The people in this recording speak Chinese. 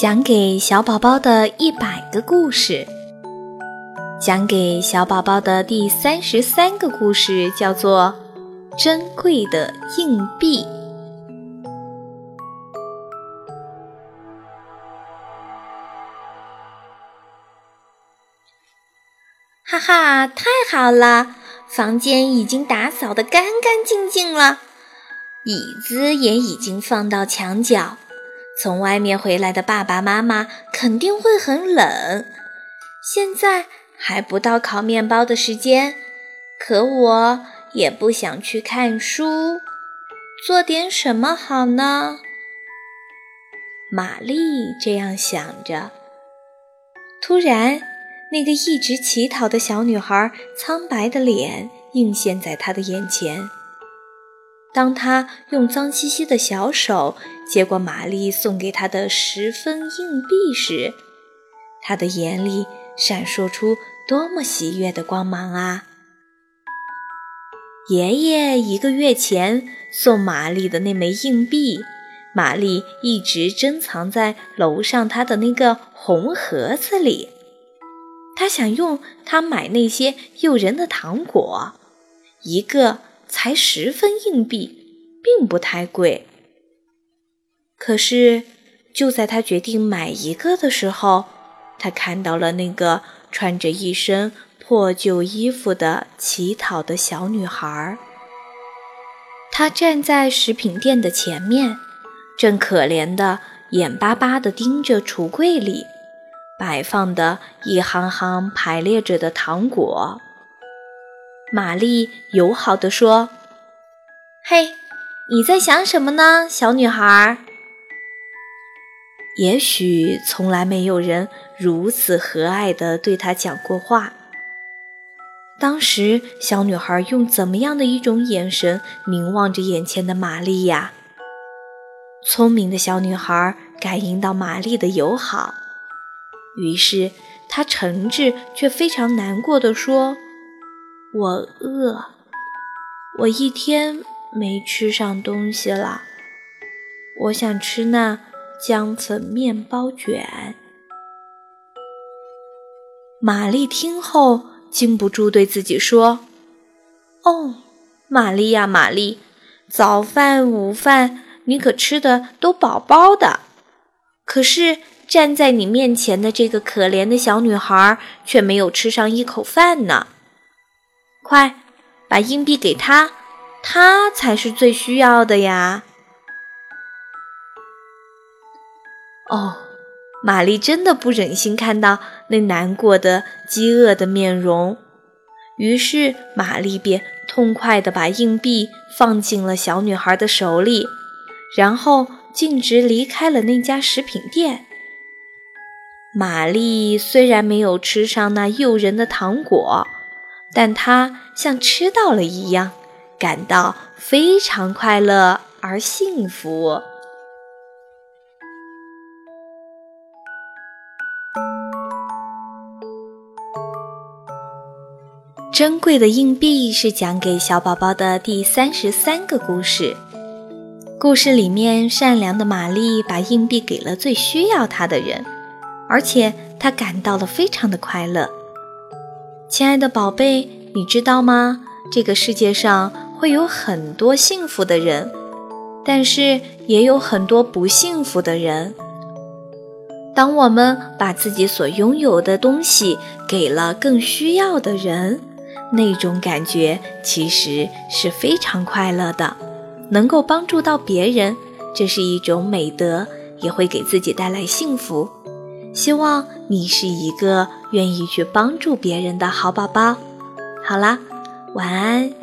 讲给小宝宝的一百个故事，讲给小宝宝的第三十三个故事叫做《珍贵的硬币》。哈哈，太好了！房间已经打扫得干干净净了，椅子也已经放到墙角。从外面回来的爸爸妈妈肯定会很冷。现在还不到烤面包的时间，可我也不想去看书，做点什么好呢？玛丽这样想着。突然，那个一直乞讨的小女孩苍白的脸映现在她的眼前。当他用脏兮兮的小手接过玛丽送给他的十分硬币时，他的眼里闪烁出多么喜悦的光芒啊！爷爷一个月前送玛丽的那枚硬币，玛丽一直珍藏在楼上他的那个红盒子里。他想用它买那些诱人的糖果，一个。才十分硬币，并不太贵。可是，就在他决定买一个的时候，他看到了那个穿着一身破旧衣服的乞讨的小女孩。她站在食品店的前面，正可怜的眼巴巴地盯着橱柜里摆放的一行行排列着的糖果。玛丽友好地说：“嘿，你在想什么呢，小女孩？”也许从来没有人如此和蔼地对她讲过话。当时，小女孩用怎么样的一种眼神凝望着眼前的玛丽呀？聪明的小女孩感应到玛丽的友好，于是她诚挚却非常难过的说。我饿，我一天没吃上东西了。我想吃那姜粉面包卷。玛丽听后禁不住对自己说：“哦，玛丽呀，玛丽，早饭、午饭你可吃的都饱饱的，可是站在你面前的这个可怜的小女孩却没有吃上一口饭呢。”快，把硬币给他，他才是最需要的呀！哦，玛丽真的不忍心看到那难过的、饥饿的面容，于是玛丽便痛快地把硬币放进了小女孩的手里，然后径直离开了那家食品店。玛丽虽然没有吃上那诱人的糖果。但他像吃到了一样，感到非常快乐而幸福。珍贵的硬币是讲给小宝宝的第三十三个故事。故事里面，善良的玛丽把硬币给了最需要它的人，而且她感到了非常的快乐。亲爱的宝贝，你知道吗？这个世界上会有很多幸福的人，但是也有很多不幸福的人。当我们把自己所拥有的东西给了更需要的人，那种感觉其实是非常快乐的。能够帮助到别人，这是一种美德，也会给自己带来幸福。希望你是一个愿意去帮助别人的好宝宝。好啦，晚安。